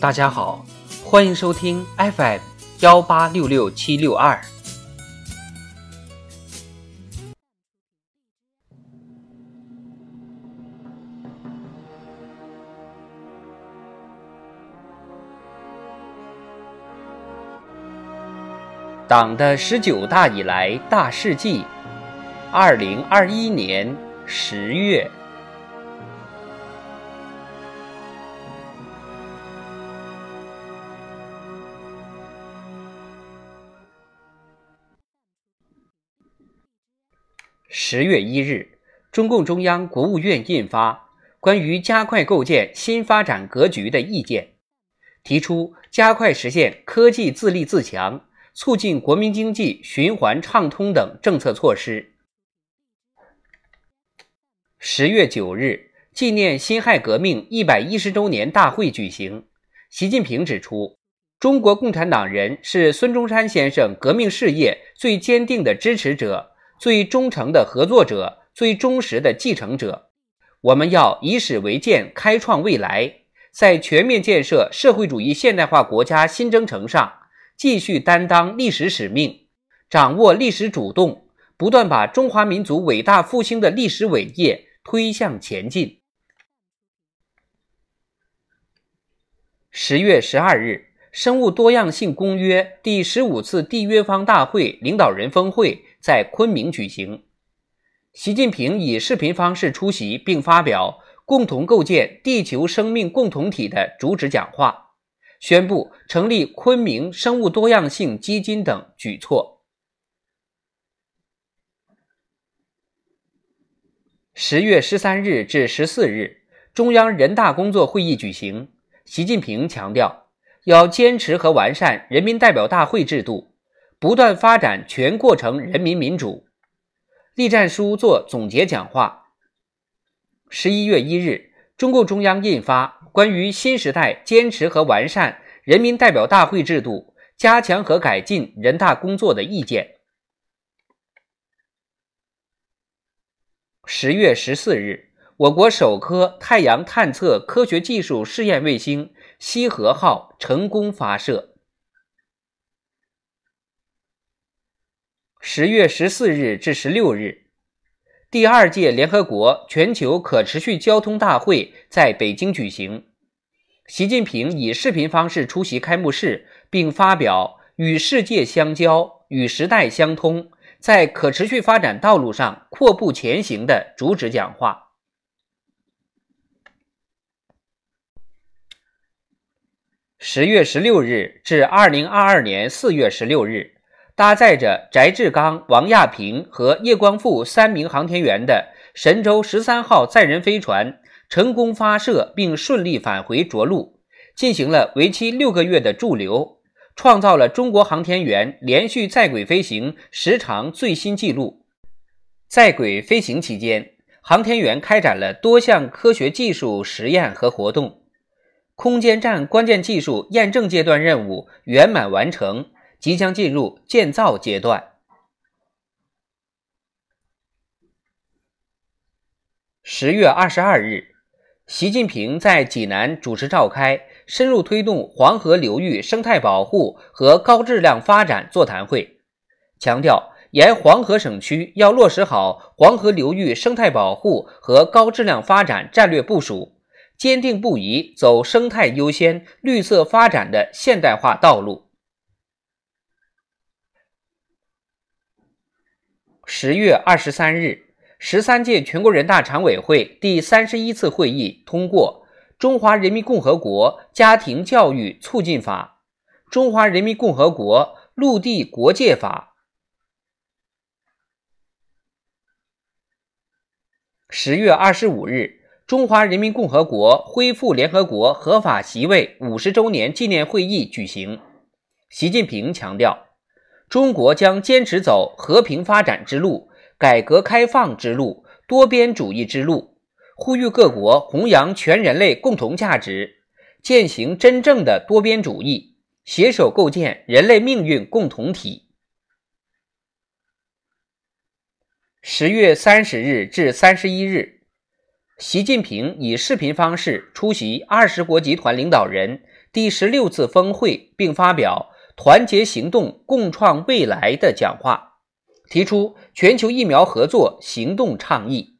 大家好，欢迎收听 FM 幺八六六七六二。党的十九大以来大事记，二零二一年十月。十月一日，中共中央、国务院印发《关于加快构建新发展格局的意见》，提出加快实现科技自立自强、促进国民经济循环畅通等政策措施。十月九日，纪念辛亥革命一百一十周年大会举行。习近平指出，中国共产党人是孙中山先生革命事业最坚定的支持者。最忠诚的合作者，最忠实的继承者。我们要以史为鉴，开创未来，在全面建设社会主义现代化国家新征程上，继续担当历史使命，掌握历史主动，不断把中华民族伟大复兴的历史伟业推向前进。十月十二日。生物多样性公约第十五次缔约方大会领导人峰会在昆明举行，习近平以视频方式出席并发表“共同构建地球生命共同体”的主旨讲话，宣布成立昆明生物多样性基金等举措。十月十三日至十四日，中央人大工作会议举行，习近平强调。要坚持和完善人民代表大会制度，不断发展全过程人民民主。栗战书作总结讲话。十一月一日，中共中央印发《关于新时代坚持和完善人民代表大会制度、加强和改进人大工作的意见》。十月十四日，我国首颗太阳探测科学技术试验卫星。西河号成功发射。十月十四日至十六日，第二届联合国全球可持续交通大会在北京举行。习近平以视频方式出席开幕式，并发表“与世界相交，与时代相通，在可持续发展道路上阔步前行”的主旨讲话。十月十六日至二零二二年四月十六日，搭载着翟志刚、王亚平和叶光富三名航天员的神舟十三号载人飞船成功发射并顺利返回着陆，进行了为期六个月的驻留，创造了中国航天员连续在轨飞行时长最新纪录。在轨飞行期间，航天员开展了多项科学技术实验和活动。空间站关键技术验证阶段任务圆满完成，即将进入建造阶段。十月二十二日，习近平在济南主持召开深入推动黄河流域生态保护和高质量发展座谈会，强调沿黄河省区要落实好黄河流域生态保护和高质量发展战略部署。坚定不移走生态优先、绿色发展的现代化道路。十月二十三日，十三届全国人大常委会第三十一次会议通过《中华人民共和国家庭教育促进法》《中华人民共和国陆地国界法》。十月二十五日。中华人民共和国恢复联合国合法席位五十周年纪念会议举行。习近平强调，中国将坚持走和平发展之路、改革开放之路、多边主义之路，呼吁各国弘扬全人类共同价值，践行真正的多边主义，携手构建人类命运共同体。十月三十日至三十一日，习近平以视频方式出席二十国集团领导人第十六次峰会，并发表“团结行动，共创未来”的讲话，提出全球疫苗合作行动倡议。